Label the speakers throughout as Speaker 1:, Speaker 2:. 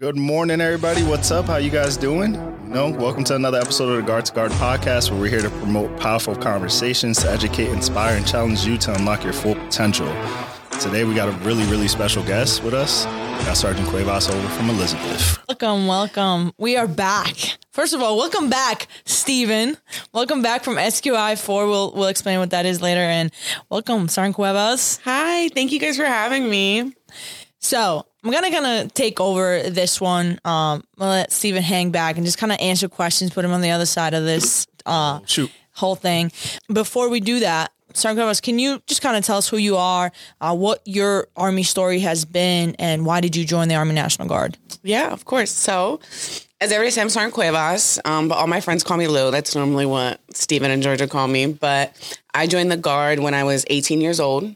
Speaker 1: Good morning, everybody. What's up? How you guys doing? You know, welcome to another episode of the Guard to Guard podcast, where we're here to promote powerful conversations to educate, inspire, and challenge you to unlock your full potential. Today, we got a really, really special guest with us. We got Sergeant Cuevas over from Elizabeth.
Speaker 2: Welcome, welcome. We are back. First of all, welcome back, Stephen. Welcome back from SQI4. We'll we'll explain what that is later. And welcome, Sergeant Cuevas.
Speaker 3: Hi, thank you guys for having me.
Speaker 2: So I'm gonna kind of take over this one. Um, I'll let Stephen hang back and just kind of answer questions, put him on the other side of this uh,
Speaker 1: Shoot.
Speaker 2: whole thing. Before we do that, Sergeant Cuevas, can you just kind of tell us who you are, uh, what your Army story has been, and why did you join the Army National Guard?
Speaker 3: Yeah, of course. So, as everybody says, I'm Sergeant Cuevas, um, but all my friends call me Lou. That's normally what Stephen and Georgia call me. But I joined the Guard when I was 18 years old.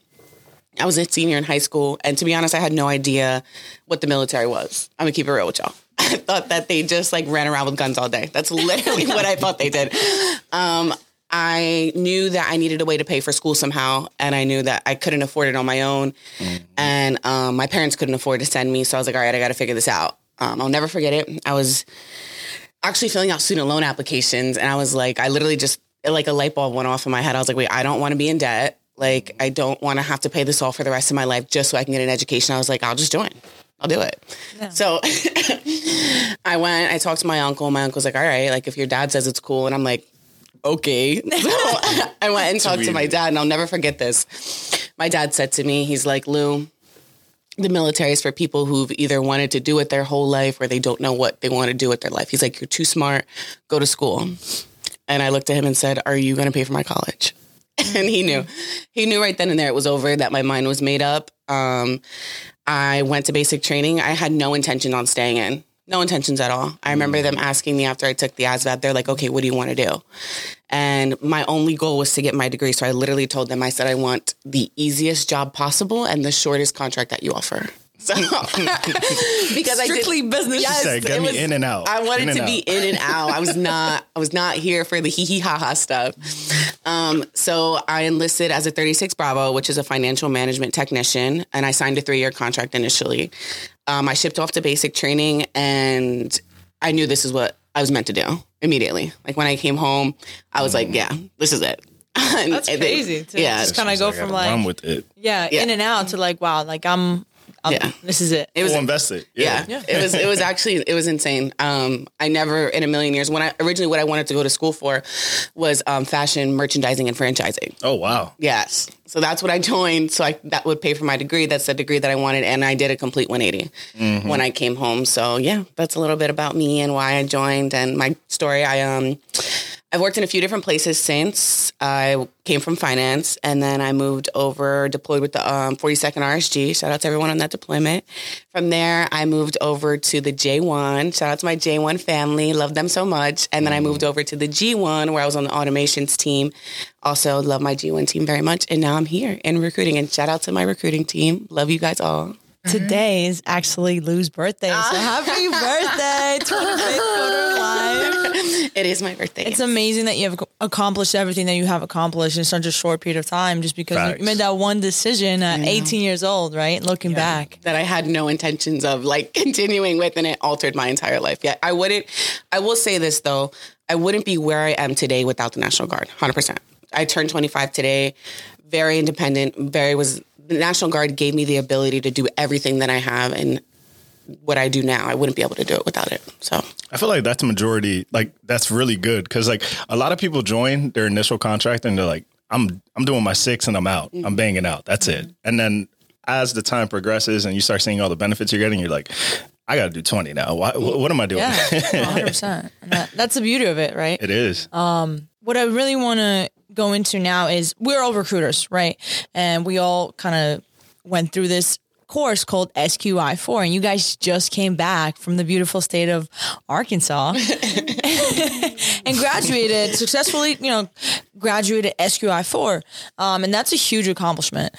Speaker 3: I was a senior in high school, and to be honest, I had no idea what the military was. I'm gonna keep it real with y'all. I thought that they just like ran around with guns all day. That's literally what I thought they did. Um, I knew that I needed a way to pay for school somehow, and I knew that I couldn't afford it on my own, and um, my parents couldn't afford to send me. So I was like, all right, I got to figure this out. Um, I'll never forget it. I was actually filling out student loan applications, and I was like, I literally just like a light bulb went off in my head. I was like, wait, I don't want to be in debt. Like, I don't want to have to pay this off for the rest of my life just so I can get an education. I was like, I'll just join. I'll do it. So I went, I talked to my uncle. My uncle's like, all right, like if your dad says it's cool. And I'm like, okay. So I went and talked to my dad, and I'll never forget this. My dad said to me, he's like, Lou, the military is for people who've either wanted to do it their whole life or they don't know what they want to do with their life. He's like, you're too smart. Go to school. And I looked at him and said, Are you going to pay for my college? and he knew. He knew right then and there it was over, that my mind was made up. Um, I went to basic training. I had no intention on staying in. No intentions at all. I remember them asking me after I took the ASVAB, they're like, okay, what do you want to do? And my only goal was to get my degree. So I literally told them, I said, I want the easiest job possible and the shortest contract that you offer. So because
Speaker 2: Strictly
Speaker 3: I did,
Speaker 2: business.
Speaker 3: Yes,
Speaker 1: Said, get
Speaker 3: it
Speaker 1: me
Speaker 3: was-
Speaker 1: in and out.
Speaker 3: I wanted
Speaker 1: In and
Speaker 3: to be in and out. I was not. I was not here for the hee hee ha ha stuff. Um, so I enlisted as a 36 Bravo, which is a financial management technician, and I signed a three year contract initially. Um, I shipped off to basic training, and I knew this is what I was meant to do immediately. Like when I came home, I was like, "Yeah, this is it." And
Speaker 2: That's
Speaker 3: it-
Speaker 2: crazy. To
Speaker 3: yeah,
Speaker 2: just kind of go
Speaker 1: I gotta
Speaker 2: from like
Speaker 1: run with it.
Speaker 2: yeah,
Speaker 3: Yeah.
Speaker 2: in and out to like wow, like I'm, I'm
Speaker 3: Yeah.
Speaker 2: this is it.
Speaker 3: it was
Speaker 1: Full invested.
Speaker 3: Yeah. It was it was actually it was insane. Um I never in a million years when I originally what I wanted to go to school for was um fashion merchandising and franchising.
Speaker 1: Oh wow.
Speaker 3: Yes. So that's what I joined so I that would pay for my degree. That's the degree that I wanted and I did a complete 180 when I came home. So yeah, that's a little bit about me and why I joined and my story. I um I've worked in a few different places since. I came from finance and then I moved over, deployed with the um, 42nd RSG. Shout out to everyone on that deployment. From there, I moved over to the J1. Shout out to my J1 family. Love them so much. And then I moved over to the G1 where I was on the automations team. Also, love my G1 team very much. And now I'm here in recruiting. And shout out to my recruiting team. Love you guys all.
Speaker 2: Today is actually Lou's birthday, so
Speaker 3: Ah.
Speaker 2: happy birthday, 25th quarter life.
Speaker 3: It is my birthday.
Speaker 2: It's amazing that you have accomplished everything that you have accomplished in such a short period of time, just because
Speaker 1: Facts.
Speaker 2: you made that one decision at 18 years old, right? Looking back,
Speaker 3: that I had no intentions of like continuing with and it altered my entire life. Yeah, I wouldn't I will say this though, I wouldn't be where I am today without the National Guard. 100%. I turned 25 today, very independent, very was the National Guard gave me the ability to do everything that I have and what I do now. I wouldn't be able to do it without it. So,
Speaker 1: I feel like that's a majority. Like that's really good because like a lot of people join their initial contract and they're like, I'm I'm doing my six and I'm out. I'm mm-hmm. banging out. That's it. Mm-hmm. And then as the time progresses and you start seeing all the benefits you're getting, you're like, I got to do 20 now. Why, wh- what am I doing?
Speaker 2: yeah, 100. percent That's the beauty of it, right?
Speaker 1: it is.
Speaker 2: Um, what I really want to go into now is we're all recruiters, right? And we all kind of went through this course called SQI4 and you guys just came back from the beautiful state of Arkansas and graduated successfully, you know, graduated SQI4. Um, and that's a huge accomplishment.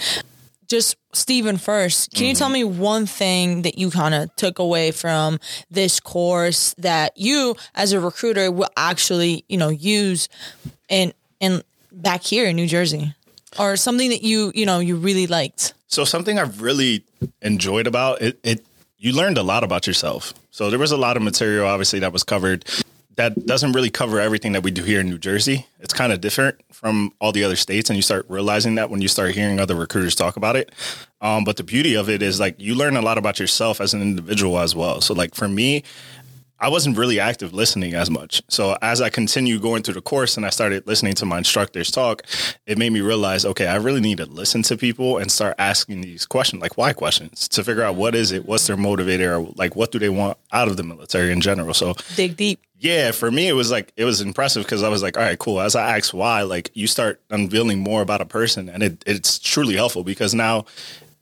Speaker 2: Just Stephen first, can you tell me one thing that you kind of took away from this course that you as a recruiter will actually, you know, use in in back here in New Jersey? Or something that you, you know, you really liked.
Speaker 1: So something I've really enjoyed about it, it you learned a lot about yourself. So there was a lot of material, obviously, that was covered. That doesn't really cover everything that we do here in New Jersey. It's kind of different from all the other states, and you start realizing that when you start hearing other recruiters talk about it. Um, but the beauty of it is like you learn a lot about yourself as an individual as well. So like for me, I wasn't really active listening as much. So as I continued going through the course and I started listening to my instructors talk, it made me realize, okay, I really need to listen to people and start asking these questions, like why questions, to figure out what is it, what's their motivator, or like what do they want out of the military in general. So
Speaker 2: Dig deep.
Speaker 1: yeah, for me it was like it was impressive because I was like, all right, cool. As I asked why, like you start unveiling more about a person, and it, it's truly helpful because now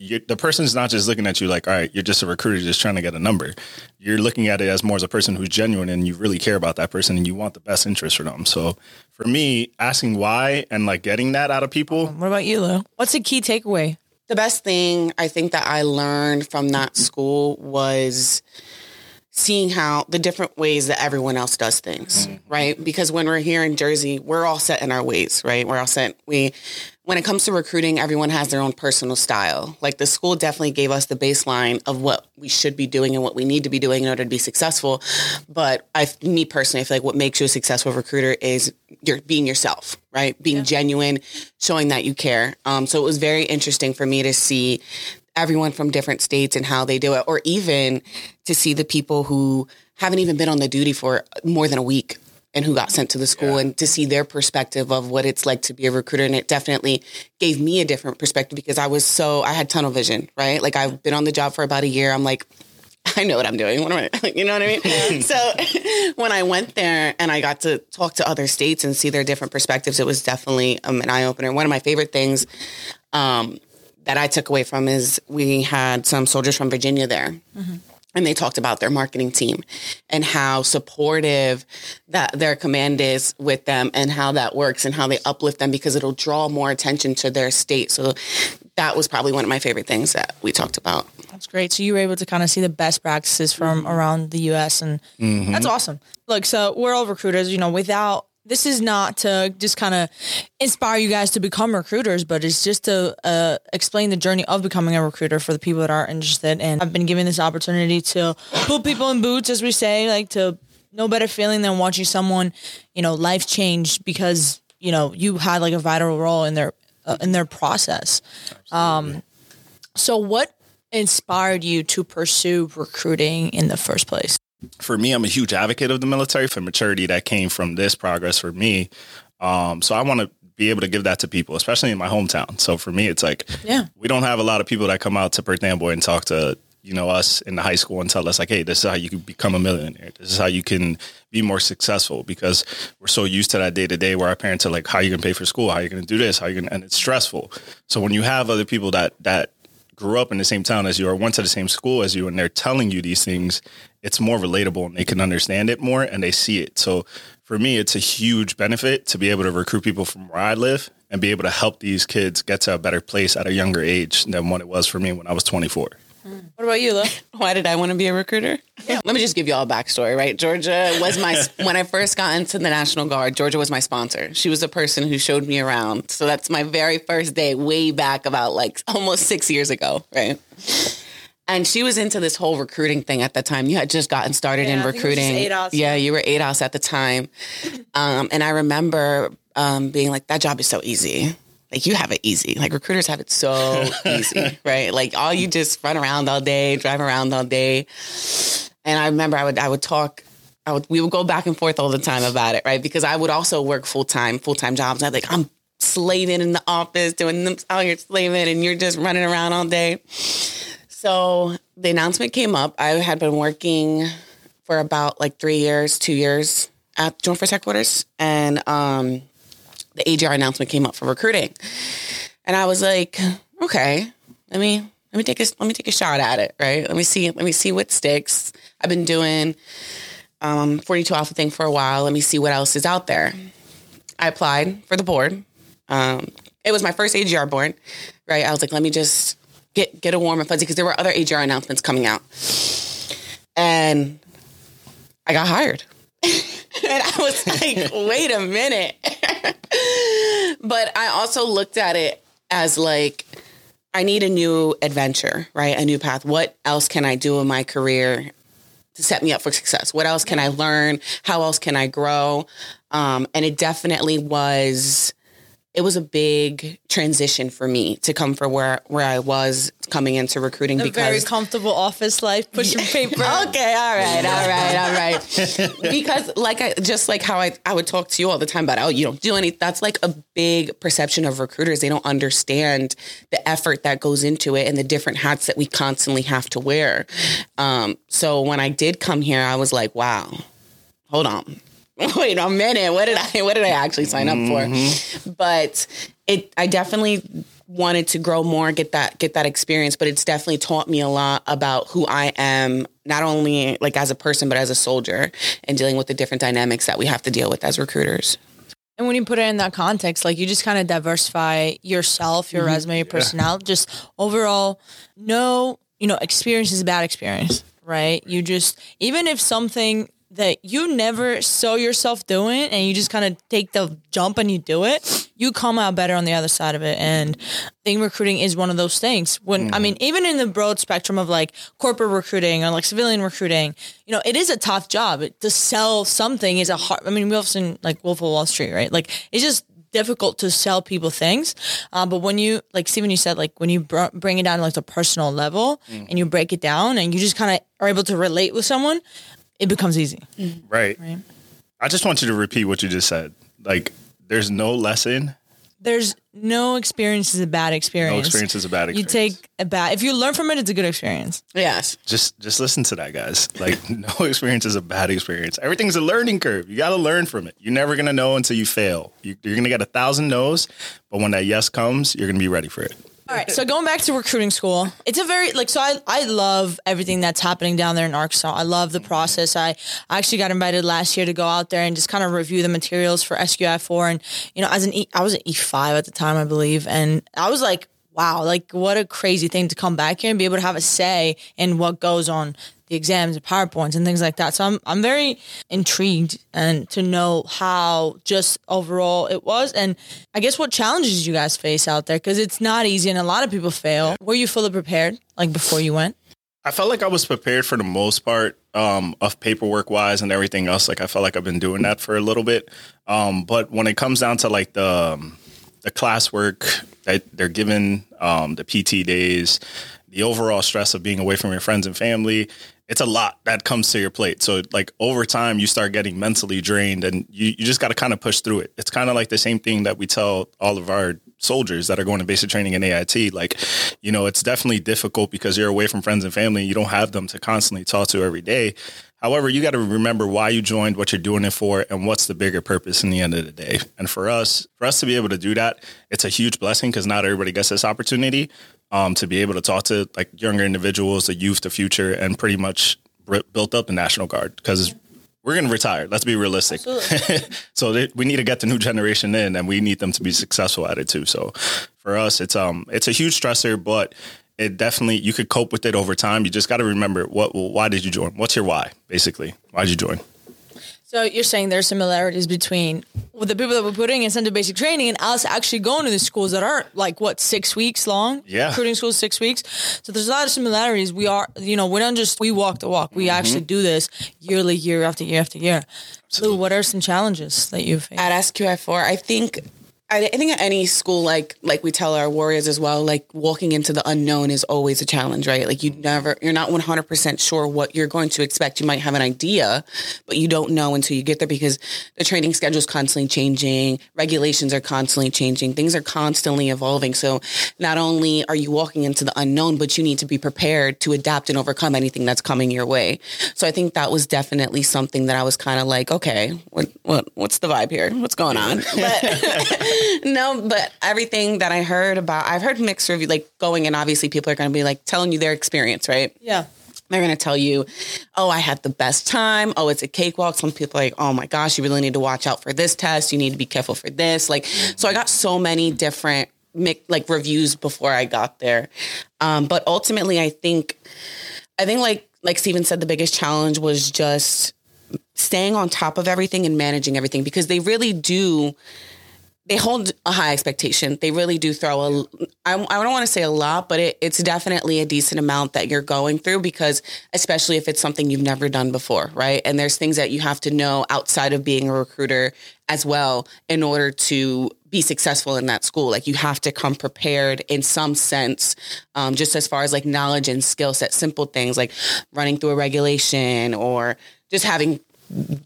Speaker 1: the person's not just looking at you like, all right, you're just a recruiter just trying to get a number. You're looking at it as more as a person who's genuine and you really care about that person and you want the best interest for them. So for me, asking why and like getting that out of people,
Speaker 2: What about you, Lou? What's a key takeaway?
Speaker 3: The best thing I think that I learned from that mm-hmm. school was seeing how the different ways that everyone else does things, mm-hmm. right? Because when we're here in Jersey, we're all set in our ways, right? We're all set. We, when it comes to recruiting, everyone has their own personal style. Like the school definitely gave us the baseline of what we should be doing and what we need to be doing in order to be successful. But I, me personally, I feel like what makes you a successful recruiter is you're being yourself, right? Being genuine, showing that you care. Um, so it was very interesting for me to see everyone from different states and how they do it, or even to see the people who haven't even been on the duty for more than a week and who got sent to the school and to see their perspective of what it's like to be a recruiter. And it definitely gave me a different perspective because I was so, I had tunnel vision, right? Like I've been on the job for about a year. I'm like, I know what I'm doing. What am I, you know what I mean? so when I went there and I got to talk to other states and see their different perspectives, it was definitely um, an eye opener. One of my favorite things um, that I took away from is we had some soldiers from Virginia there. And they talked about their marketing team and how supportive that their command is with them and how that works and how they uplift them because it'll draw more attention to their state. So that was probably one of my favorite things that we talked about.
Speaker 2: That's great. So you were able to kind of see the best practices from mm-hmm. around the U.S. and mm-hmm. that's awesome. Look, so we're all recruiters. You know, without this is not to just kind of inspire you guys to become recruiters, but it's just to uh, explain the journey of becoming a recruiter for the people that are interested. And I've been given this opportunity to put people in boots, as we say, like to no better feeling than watching someone, you know, life change because you know you had like a vital role in their uh, in their process. Um, so what inspired you to pursue recruiting in the first place?
Speaker 1: For me, I'm a huge advocate of the military for maturity that came from this progress for me. Um, so I want to be able to give that to people, especially in my hometown. So for me, it's like,
Speaker 2: Yeah.
Speaker 1: we don't have a lot of people that come out to Perth Amboy and talk to, you know, us in the high school and tell us like, hey, this is how you can become a millionaire. This is how you can be more successful because we're so used to that day to day where our parents are like, how are you going to pay for school? How are you going to do this? How are you to, and it's stressful. So when you have other people that, that, grew up in the same town as you or went to the same school as you and they're telling you these things it's more relatable and they can understand it more and they see it. So for me it's a huge benefit to be able to recruit people from where i live and be able to help these kids get to a better place at a younger age than what it was for me when i was 24
Speaker 2: What about you, Lou?
Speaker 3: Why did I want to be a recruiter? Let me just give you all a backstory, right? Georgia was my, when I first got into the National Guard, Georgia was my sponsor. She was the person who showed me around. So that's my very first day, way back about like almost six years ago, right? And she was into this whole recruiting thing at the time. You had just gotten started
Speaker 2: Yeah,
Speaker 3: in
Speaker 2: I think it was just
Speaker 3: recruiting. Yeah, you were ADOS at the time. Um, and I remember um, being like, that job is so easy. Like you have it easy. Like recruiters have it so easy, right? Like all you just run around all day, drive around all day. And I remember I would I would talk I would we would go back and forth all the time about it, right? Because I would also work full time, full time jobs. I'd like I'm slaving in the office, doing them out here slaving, and you're just running around all day. So the announcement came up. I had been working for about like three years, two years at Joint Force headquarters, and um, the AGR announcement came up for recruiting, and I was like, okay, let me let me take a let me take a shot at it, right? Let me see let me see what sticks. I've been doing um, 42 Alpha thing for a while. Let me see what else is out there. I applied for the board. Um, it was my first AGR board, right? I was like, let me just get get a warm and fuzzy because there were other AGR announcements coming out, and I got hired. and I was like, wait a minute. but I also looked at it as like, I need a new adventure, right? A new path. What else can I do in my career to set me up for success? What else can I learn? How else can I grow? Um, and it definitely was it was a big transition for me to come from where where I was coming into recruiting
Speaker 2: A
Speaker 3: because
Speaker 2: very comfortable office life, pushing paper.
Speaker 3: Okay, all right, all right, all right. because like I just like how I, I would talk to you all the time about oh you don't do any that's like a big perception of recruiters. They don't understand the effort that goes into it and the different hats that we constantly have to wear. Um, so when I did come here, I was like, wow, hold on. Wait a minute. What did I what did I actually sign up for? Mm-hmm. But it I definitely wanted to grow more, get that get that experience, but it's definitely taught me a lot about who I am, not only like as a person, but as a soldier and dealing with the different dynamics that we have to deal with as recruiters.
Speaker 2: And when you put it in that context, like you just kind of diversify yourself, your mm-hmm. resume, your personality, just overall, no, you know, experience is a bad experience, right? You just, even if something that you never saw yourself doing and you just kind of take the jump and you do it, you come out better on the other side of it. And I think recruiting is one of those things. When I mean, even in the broad spectrum of like corporate recruiting or like civilian recruiting, you know, it is a tough job. It, to sell something is a hard. I mean, we've seen like Wolf of Wall Street, right? Like it's just difficult to sell people things. Uh, but when you like Stephen, you said like when you br- bring it down to like the personal level and you break it down and you just kind of are able to relate with someone, it becomes easy. Mm-hmm.
Speaker 1: Right.
Speaker 2: Right.
Speaker 1: I just want you to repeat what you just said. Like, there's no lesson.
Speaker 2: There's no experience is a bad experience.
Speaker 1: No experience is a bad experience.
Speaker 2: You take a bad if you learn from it, it's a good experience.
Speaker 3: Yes.
Speaker 1: just just listen to that, guys. Like, no experience is a bad experience. Everything's a learning curve. You got to learn from it. You're never gonna know until you fail. You, you're gonna get a thousand no's, but when that yes comes, you're gonna be ready for it.
Speaker 2: All right, so going back to recruiting school, it's a very like so I I love everything that's happening down there in Arkansas. I love the process. I, I actually got invited last year to go out there and just kind of review the materials for SQI four, and you know as an e, I was an E five at the time I believe, and I was like, wow, like what a crazy thing to come back here and be able to have a say in what goes on the exams and PowerPoints and things like that. So I'm I'm very intrigued and to know how just overall it was and I guess what challenges you guys face out there because it's not easy and a lot of people fail. Were you fully prepared like before you went?
Speaker 1: I felt like I was prepared for the most part um, of paperwork wise and everything else. Like I felt like I've been doing that for a little bit. Um, but when it comes down to like the um, the classwork that they're given, um, the PT days, the overall stress of being away from your friends and family, it's a lot that comes to your plate. So like over time, you start getting mentally drained, and you, you just got to kind of push through it. It's kind of like the same thing that we tell all of our soldiers that are going to basic training in AIT. Like, you know, it's definitely difficult because you're away from friends and family. And You don't have them to constantly talk to every day. However, you got to remember why you joined, what you're doing it for, and what's the bigger purpose in the end of the day. And for us, for us to be able to do that, it's a huge blessing because not everybody gets this opportunity um, to be able to talk to like younger individuals, the youth, the future, and pretty much br- built up the National Guard because we're going to retire. Let's be realistic. so they, we need to get the new generation in, and we need them to be successful at it too. So for us, it's um it's a huge stressor, but it definitely you could cope with it over time. You just got to remember what why did you join? What's your why? Basically, why did you join?
Speaker 2: So you're saying there's similarities between with the people that we're putting in center basic training and us actually going to the schools that are like what six weeks long.
Speaker 1: Yeah.
Speaker 2: recruiting schools six weeks. So there's a lot of similarities. We are, you know, we don't just we walk the walk. We mm-hmm. actually do this yearly, year after year after year. Lou, what are some challenges that you've face?
Speaker 3: At SQI4, I think I, I think at any school, like like we tell our warriors as well, like walking into the unknown is always a challenge, right? Like you never, you're not 100 percent sure what you're going to expect. You might have an idea, but you don't know until you get there because the training schedule is constantly changing, regulations are constantly changing, things are constantly evolving. So not only are you walking into the unknown, but you need to be prepared to adapt and overcome anything that's coming your way. So I think that was definitely something that I was kind of like, okay, what what what's the vibe here? What's going on? But no, but everything that I heard about, I've heard mixed review. Like going in, obviously, people are going to be like telling you their experience, right?
Speaker 2: yeah.
Speaker 3: They're going to tell you, oh, I had the best time. Oh, it's a cakewalk. Some people are like, oh my gosh, you really need to watch out for this test. You need to be careful for this. Like, so I got so many different like reviews before I got there. Um, but ultimately, I think, I think like like Steven said, the biggest challenge was just staying on top of everything and managing everything because they really do they hold a high expectation. They really do throw a, I, I don't want to say a lot, but it, it's definitely a decent amount that you're going through because, especially if it's something you've never done before, right? And there's things that you have to know outside of being a recruiter as well in order to be successful in that school. Like you have to come prepared in some sense, um, just as far as like knowledge and skill set, simple things like running through a regulation or just having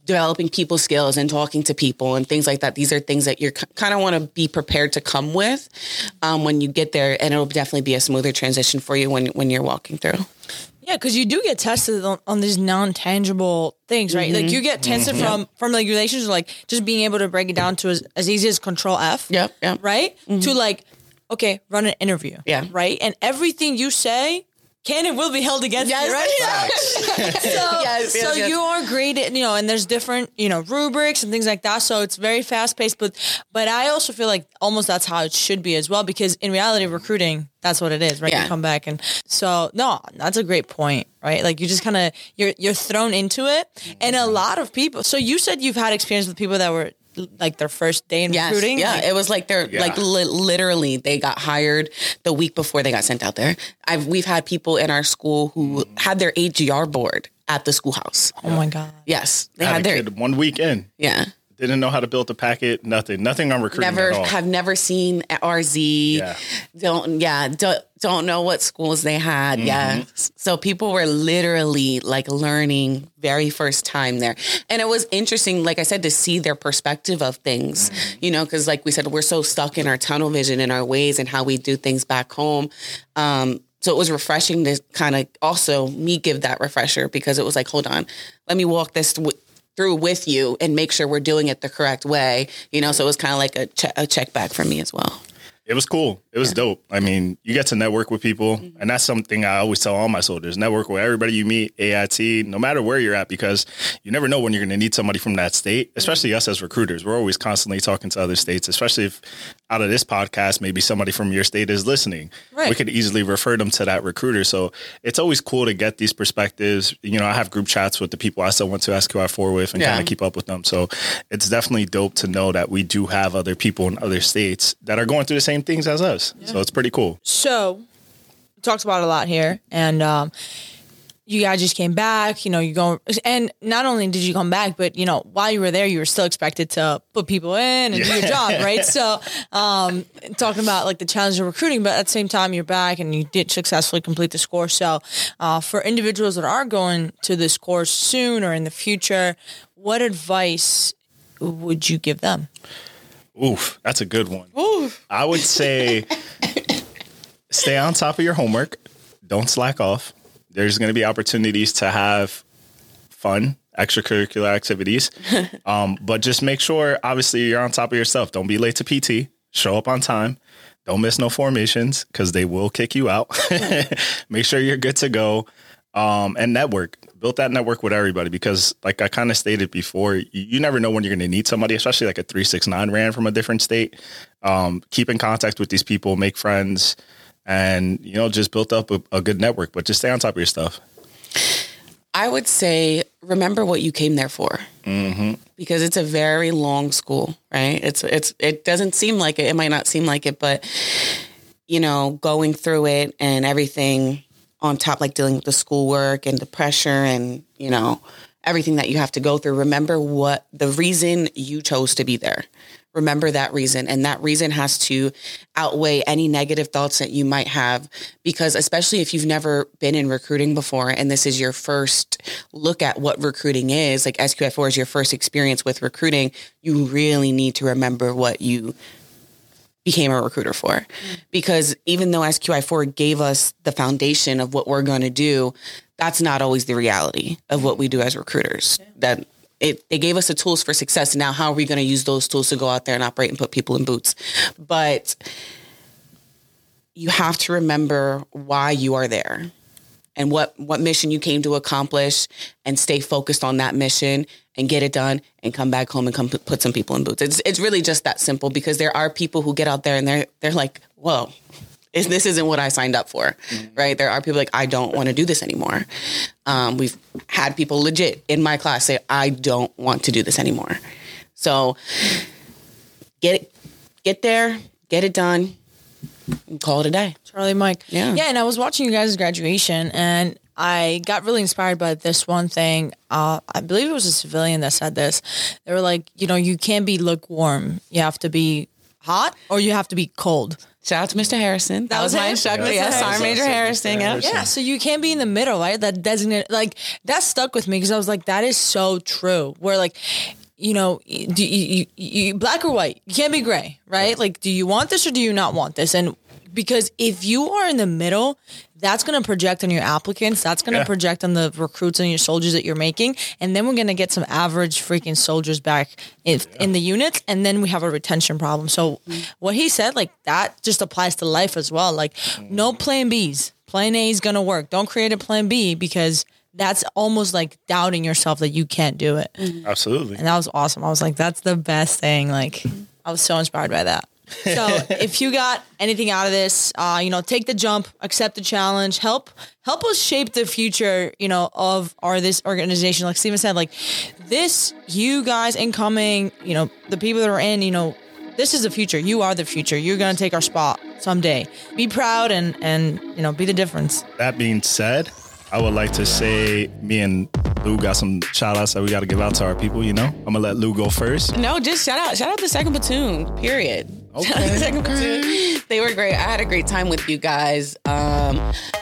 Speaker 3: developing people skills and talking to people and things like that. These are things that you're kind of want to be prepared to come with um, when you get there, and it'll definitely be a smoother transition for you when when you're walking through.
Speaker 2: Yeah, because you do get tested on, on these non tangible things, right? Mm-hmm. Like you get tested mm-hmm. from from regulations, like just being able to break it down to as, as easy as Control F.
Speaker 3: Yep. Yep.
Speaker 2: Right. Mm-hmm. To like, okay, run an interview.
Speaker 3: Yeah.
Speaker 2: Right. And everything you say can and will be held against
Speaker 3: yes,
Speaker 2: you, right? so, yes, yes, so yes. you are graded, you know, and there's different, you know, rubrics and things like that. So it's very fast paced, but but I also feel like almost that's how it should be as well, because in reality, recruiting that's what it is, right? Yeah. You come back and so no, that's a great point, right? Like you just kind of you're you're thrown into it, mm-hmm. and a lot of people. So you said you've had experience with people that were like their first day in yes, recruiting?
Speaker 3: Yeah, it was like they're yeah. like li- literally they got hired the week before they got sent out there. I've we've had people in our school who had their AGR board at the schoolhouse.
Speaker 2: Oh my god!
Speaker 3: Yes,
Speaker 1: they had, had their one week in.
Speaker 3: Yeah,
Speaker 1: didn't know how to build a packet. Nothing. Nothing on recruiting.
Speaker 3: Never have never seen RZ. Yeah. Don't yeah. Don't don't know what schools they had. Mm-hmm. Yeah. So people were literally like learning very first time there, and it was interesting. Like I said, to see their perspective of things. Mm-hmm. You know, because like we said, we're so stuck in our tunnel vision in our ways and how we do things back home. Um, so it was refreshing to kind of also me give that refresher because it was like, hold on, let me walk this through with you and make sure we're doing it the correct way. You know, so it was kind of like a, che- a check back for me as well.
Speaker 1: It was cool. It was yeah. dope. I mean, you get to network with people, mm-hmm. and that's something I always tell all my soldiers: network with everybody you meet, AIT, no matter where you're at, because you never know when you're going to need somebody from that state. Especially mm-hmm. us as recruiters, we're always constantly talking to other states. Especially if out of this podcast, maybe somebody from your state is listening. Right. We could easily refer them to that recruiter. So it's always cool to get these perspectives. You know, I have group chats with the people I still went to SQI4 with and yeah. kind of keep up with them. So it's definitely dope to know that we do have other people in other states that are going through the same things as us. Yeah. So it's pretty cool.
Speaker 2: So talked about a lot here and um, you guys just came back, you know, you go and not only did you come back, but you know, while you were there, you were still expected to put people in and yeah. do your job, right? so, um, talking about like the challenge of recruiting, but at the same time, you're back and you did successfully complete the course. So, uh, for individuals that are going to this course soon or in the future, what advice would you give them?
Speaker 1: Oof, that's a good one.
Speaker 3: Oof.
Speaker 1: I would say stay on top of your homework. Don't slack off there's going to be opportunities to have fun extracurricular activities. um, but just make sure, obviously, you're on top of yourself. Don't be late to PT. Show up on time. Don't miss no formations because they will kick you out. make sure you're good to go. Um, and network. Build that network with everybody because, like I kind of stated before, you, you, never know when you're going to need somebody, especially like a 369 ran from a different state. Um, keep in contact with these people, make friends and you know just built up a, a good network. But just stay on top of your stuff.
Speaker 3: I would say remember what you came there for,
Speaker 1: mm-hmm.
Speaker 3: because it's a very long school, right? It's it's it doesn't seem like it. It might not seem like it, but you know, going through it and everything on top, like dealing with the schoolwork and the pressure and you know everything that you have to go through. Remember what the reason you chose to be there, remember that reason. And that reason has to outweigh any negative thoughts that you might have. Because, especially if you've never been in recruiting before and this is your first look at what recruiting is, like SQI4 is your first experience with recruiting, you really need to remember what you became a recruiter for. Because even though SQI4 gave us the foundation of what we're going to do, that's not always the reality of what we do as recruiters. That it, they gave us the tools for success. Now, how are we going to use those tools to go out there and operate and put people in boots? But you have to remember why you are there and what what mission you came to accomplish and stay focused on that mission and get it done and come back home and come put some people in boots. It's it's really just that simple because there are people who get out there and they're they're like, "Whoa, is this isn't what I signed up for, mm-hmm. right? There are people like I don't want to do this anymore. Um, we've had people legit in my class say I don't want to do this anymore. So get get there, get it done, and call it a day.
Speaker 2: Charlie Mike.
Speaker 3: Yeah.
Speaker 2: Yeah, and I was watching you guys' graduation and I got really inspired by this one thing. Uh, I believe it was a civilian that said this. They were like, you know, you can't be lukewarm. You have to be hot or you have to be cold.
Speaker 3: Shout out to Mr. Harrison. That,
Speaker 2: was
Speaker 3: was, my instructor. Yes, Sergeant Major Harrison. Yeah.
Speaker 2: Yeah, so you can't be in the middle, right? That designated, like that stuck with me because I was like, that is so true. Where like, you know, do you, you, you black or white? You can't be gray, right? Like, do you want this or do you not want this? And because if you are in the middle, that's going to project on your applicants. That's going to
Speaker 1: Yeah.
Speaker 2: project on the recruits and your soldiers that you're making. And then we're going to get some average freaking soldiers back in, in the units. And then we have a retention problem. So what he said, like that just applies to life as well. Like mm. no plan Bs. Plan A is going to work. Don't create a plan B because that's almost like doubting yourself that you can't do it.
Speaker 1: Absolutely.
Speaker 2: And that was awesome. I was like, that's the best thing. Like, I was so inspired by that. So, if you got anything out of this, uh, you know, take the jump, accept the challenge, help help us shape the future, you know, of our this organization. Like Steven said, like this, you guys incoming, you know, the people that are in, you know, this is the future. You are the future. You're gonna take our spot someday. Be proud and and you know, be the difference.
Speaker 1: That being said, I would like to say me and Lou got some shout outs that we got to give out to our people, you know? I'm going to let Lou go first.
Speaker 3: No, just shout out, shout out the second platoon. Period. The second platoon. They were great. I had a great time with you guys. Um,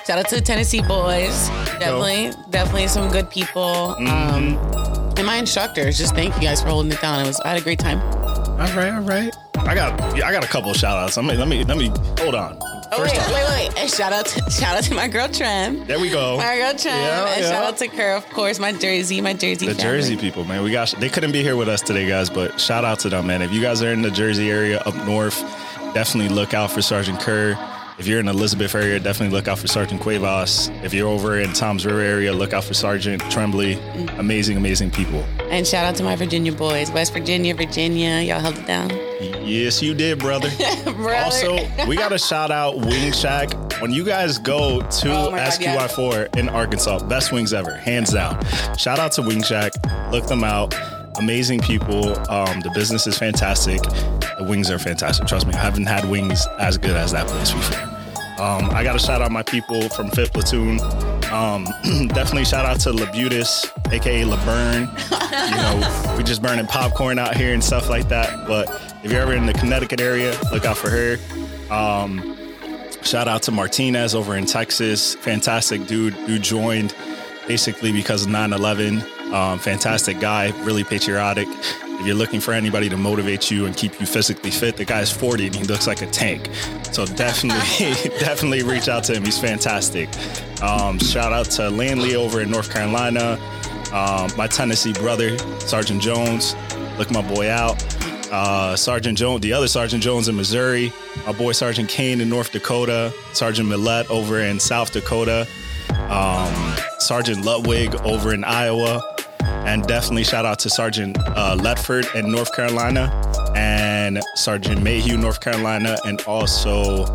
Speaker 3: shout out to the Tennessee boys. Definitely, definitely some good people. Um, and my instructors. Just thank you guys for holding it down. It was. I had a great time.
Speaker 1: All right, all right. I got I got a couple shout outs. Let me let me let me hold on.
Speaker 3: Oh
Speaker 1: First
Speaker 3: wait, wait, wait! And shout out, to, shout out to my girl Trem.
Speaker 1: there we go.
Speaker 3: My girl Trem,
Speaker 1: Yeah,
Speaker 3: and
Speaker 1: yeah.
Speaker 3: shout out to Kerr, of course. My Jersey, my Jersey.
Speaker 1: The
Speaker 3: family.
Speaker 1: Jersey people, man. We got they couldn't be here with us today, guys, but shout out to them, man. If you guys are in the Jersey area up north, definitely look out for Sergeant Kerr. If you're in Elizabeth area, definitely look out for Sergeant Cuevas. If you're over in Toms River area, look out for Sergeant Tremblay. Mm. Amazing, amazing people.
Speaker 3: And shout out to my Virginia boys, West Virginia, Virginia. Y'all held it down.
Speaker 1: Yes, you did, brother.
Speaker 3: Brother.
Speaker 1: Also, we got to shout out Wing Shack. When you guys go to
Speaker 3: Oh my God,
Speaker 1: SQI4 in Arkansas, best wings ever, hands down. Shout out to Wing Shack. Look them out. Amazing people. Um, the business is fantastic. The wings are fantastic. Trust me, I haven't had wings as good as that place before. Um, I got to shout out my people from Fifth Platoon. Um, definitely shout out to Labutus, aka LaBurn. You know, we just burning popcorn out here and stuff like that. But if you're ever in the Connecticut area, look out for her. Um, shout out to Martinez over in Texas. Fantastic dude. Dude joined basically because of 9 11. Um, fantastic guy, really patriotic. If you're looking for anybody to motivate you and keep you physically fit, the guy's 40 and he looks like a tank. So definitely, definitely reach out to him. He's fantastic. Um, shout out to Landley over in North Carolina. Um, my Tennessee brother, Sergeant Jones. Look my boy out. Uh, Sergeant Jones, the other Sergeant Jones in Missouri. My boy Sergeant Kane in North Dakota. Sergeant Millette over in South Dakota. Um, Sergeant Ludwig over in Iowa. And definitely shout out to Sergeant uh, Letford in North Carolina and Sergeant Mayhew, North Carolina, and also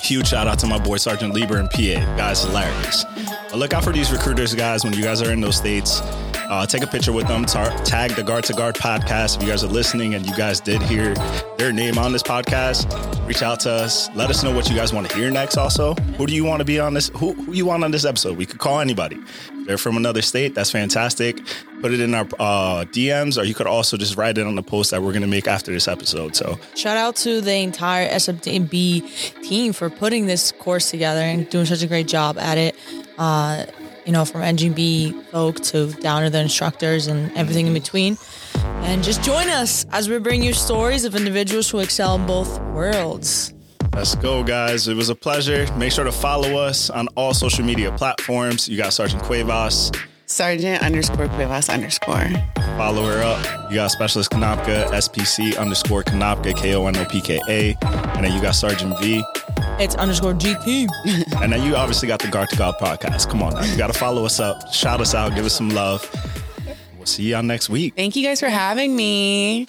Speaker 1: huge shout out to my boy Sergeant Lieber in PA. Guys, hilarious. But look out for these recruiters, guys, when you guys are in those states. Uh, take a picture with them. Tar- tag the Guard to Guard podcast. If you guys are listening and you guys did hear their name on this podcast, reach out to us. Let us know what you guys want to hear next. Also, who do you want to be on this? Who, who you want on this episode? We could call anybody. If they're from another state. That's fantastic. Put it in our uh, DMs, or you could also just write it on the post that we're going to make after this episode. So
Speaker 2: Shout out to the entire SFB team for putting this course together and doing such a great job at it. Uh, you know, from NGB folk to down to the instructors and everything in between. And just join us as we bring you stories of individuals who excel in both worlds.
Speaker 1: Let's go, guys. It was a pleasure. Make sure to follow us on all social media platforms. You got Sergeant Cuevas.
Speaker 3: Sergeant underscore Cuevas underscore.
Speaker 1: Follow her up. You got Specialist Konopka, SPC underscore Konopka, K O N O P K A. And then you got Sergeant V.
Speaker 2: It's underscore GT.
Speaker 1: And then you obviously got the Guard to Guard podcast. Come on now. You got to follow us up, shout us out, give us some love. We'll see y'all next week.
Speaker 3: Thank you guys for having me.